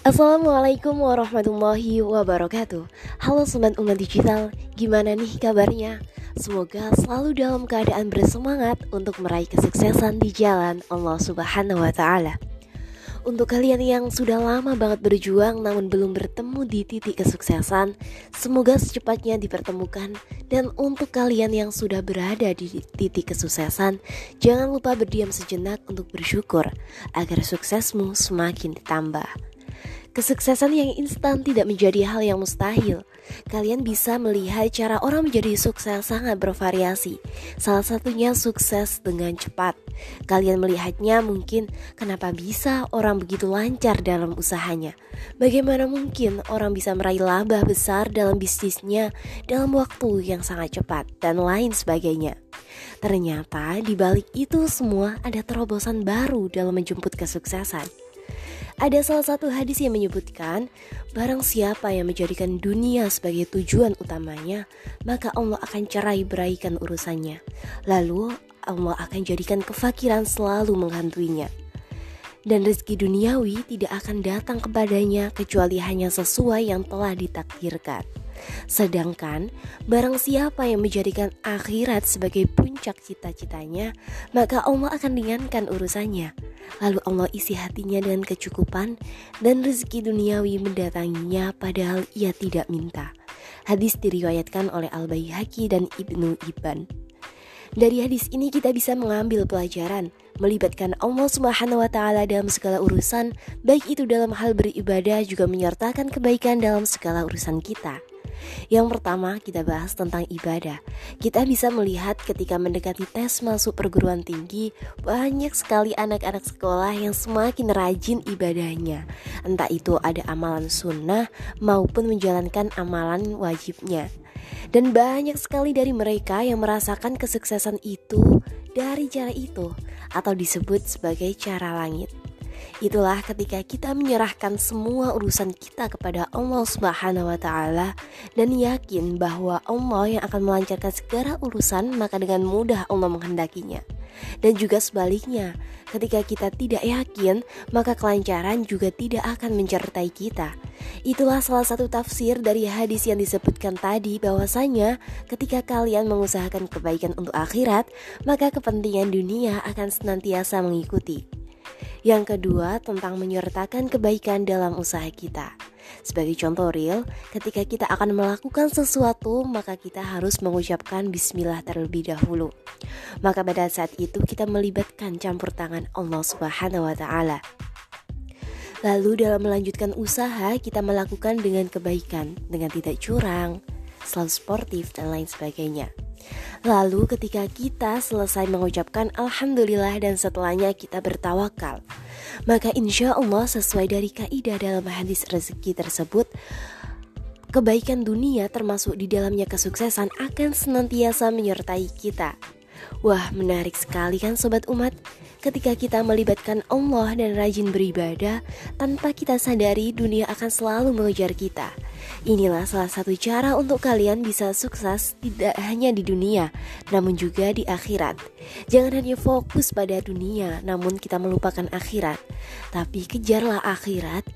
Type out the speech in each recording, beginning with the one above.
Assalamualaikum warahmatullahi wabarakatuh Halo Sobat Umat Digital, gimana nih kabarnya? Semoga selalu dalam keadaan bersemangat untuk meraih kesuksesan di jalan Allah Subhanahu wa Ta'ala. Untuk kalian yang sudah lama banget berjuang namun belum bertemu di titik kesuksesan, semoga secepatnya dipertemukan. Dan untuk kalian yang sudah berada di titik kesuksesan, jangan lupa berdiam sejenak untuk bersyukur agar suksesmu semakin ditambah. Kesuksesan yang instan tidak menjadi hal yang mustahil. Kalian bisa melihat cara orang menjadi sukses sangat bervariasi. Salah satunya sukses dengan cepat. Kalian melihatnya mungkin kenapa bisa orang begitu lancar dalam usahanya. Bagaimana mungkin orang bisa meraih laba besar dalam bisnisnya dalam waktu yang sangat cepat dan lain sebagainya. Ternyata di balik itu semua ada terobosan baru dalam menjemput kesuksesan. Ada salah satu hadis yang menyebutkan, barang siapa yang menjadikan dunia sebagai tujuan utamanya, maka Allah akan cerai beraikan urusannya. Lalu Allah akan jadikan kefakiran selalu menghantuinya. Dan rezeki duniawi tidak akan datang kepadanya kecuali hanya sesuai yang telah ditakdirkan. Sedangkan barang siapa yang menjadikan akhirat sebagai puncak cita-citanya, maka Allah akan ringankan urusannya. Lalu Allah isi hatinya dengan kecukupan dan rezeki duniawi mendatanginya padahal ia tidak minta. Hadis diriwayatkan oleh Al-Baihaqi dan Ibnu Ibn. Dari hadis ini kita bisa mengambil pelajaran melibatkan Allah Subhanahu wa taala dalam segala urusan, baik itu dalam hal beribadah juga menyertakan kebaikan dalam segala urusan kita. Yang pertama, kita bahas tentang ibadah. Kita bisa melihat ketika mendekati tes masuk perguruan tinggi, banyak sekali anak-anak sekolah yang semakin rajin ibadahnya. Entah itu ada amalan sunnah maupun menjalankan amalan wajibnya. Dan banyak sekali dari mereka yang merasakan kesuksesan itu dari cara itu atau disebut sebagai cara langit. Itulah ketika kita menyerahkan semua urusan kita kepada Allah Subhanahu wa taala dan yakin bahwa Allah yang akan melancarkan segala urusan, maka dengan mudah Allah menghendakinya. Dan juga sebaliknya, ketika kita tidak yakin, maka kelancaran juga tidak akan mencertai kita. Itulah salah satu tafsir dari hadis yang disebutkan tadi bahwasanya ketika kalian mengusahakan kebaikan untuk akhirat, maka kepentingan dunia akan senantiasa mengikuti. Yang kedua, tentang menyertakan kebaikan dalam usaha kita. Sebagai contoh real, ketika kita akan melakukan sesuatu, maka kita harus mengucapkan bismillah terlebih dahulu. Maka pada saat itu kita melibatkan campur tangan Allah Subhanahu wa taala. Lalu dalam melanjutkan usaha, kita melakukan dengan kebaikan, dengan tidak curang, selalu sportif dan lain sebagainya. Lalu ketika kita selesai mengucapkan Alhamdulillah dan setelahnya kita bertawakal Maka insya Allah sesuai dari kaidah dalam hadis rezeki tersebut Kebaikan dunia termasuk di dalamnya kesuksesan akan senantiasa menyertai kita Wah menarik sekali kan sobat umat? Ketika kita melibatkan Allah dan rajin beribadah Tanpa kita sadari dunia akan selalu mengejar kita. Inilah salah satu cara untuk kalian bisa sukses tidak hanya di dunia Namun juga di akhirat. Jangan hanya fokus pada dunia namun kita melupakan akhirat. Tapi kejarlah akhirat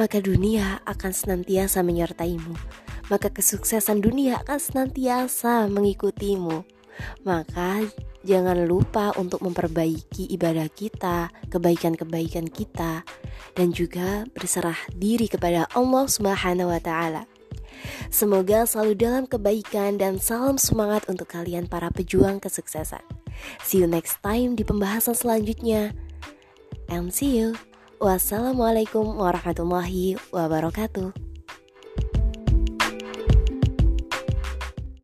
Maka dunia akan senantiasa menyertaimu. Maka kesuksesan dunia akan senantiasa mengikutimu Maka jangan lupa untuk memperbaiki ibadah kita, kebaikan-kebaikan kita, dan juga berserah diri kepada Allah Subhanahu wa Ta'ala. Semoga selalu dalam kebaikan dan salam semangat untuk kalian para pejuang kesuksesan. See you next time di pembahasan selanjutnya. And see you. Wassalamualaikum warahmatullahi wabarakatuh.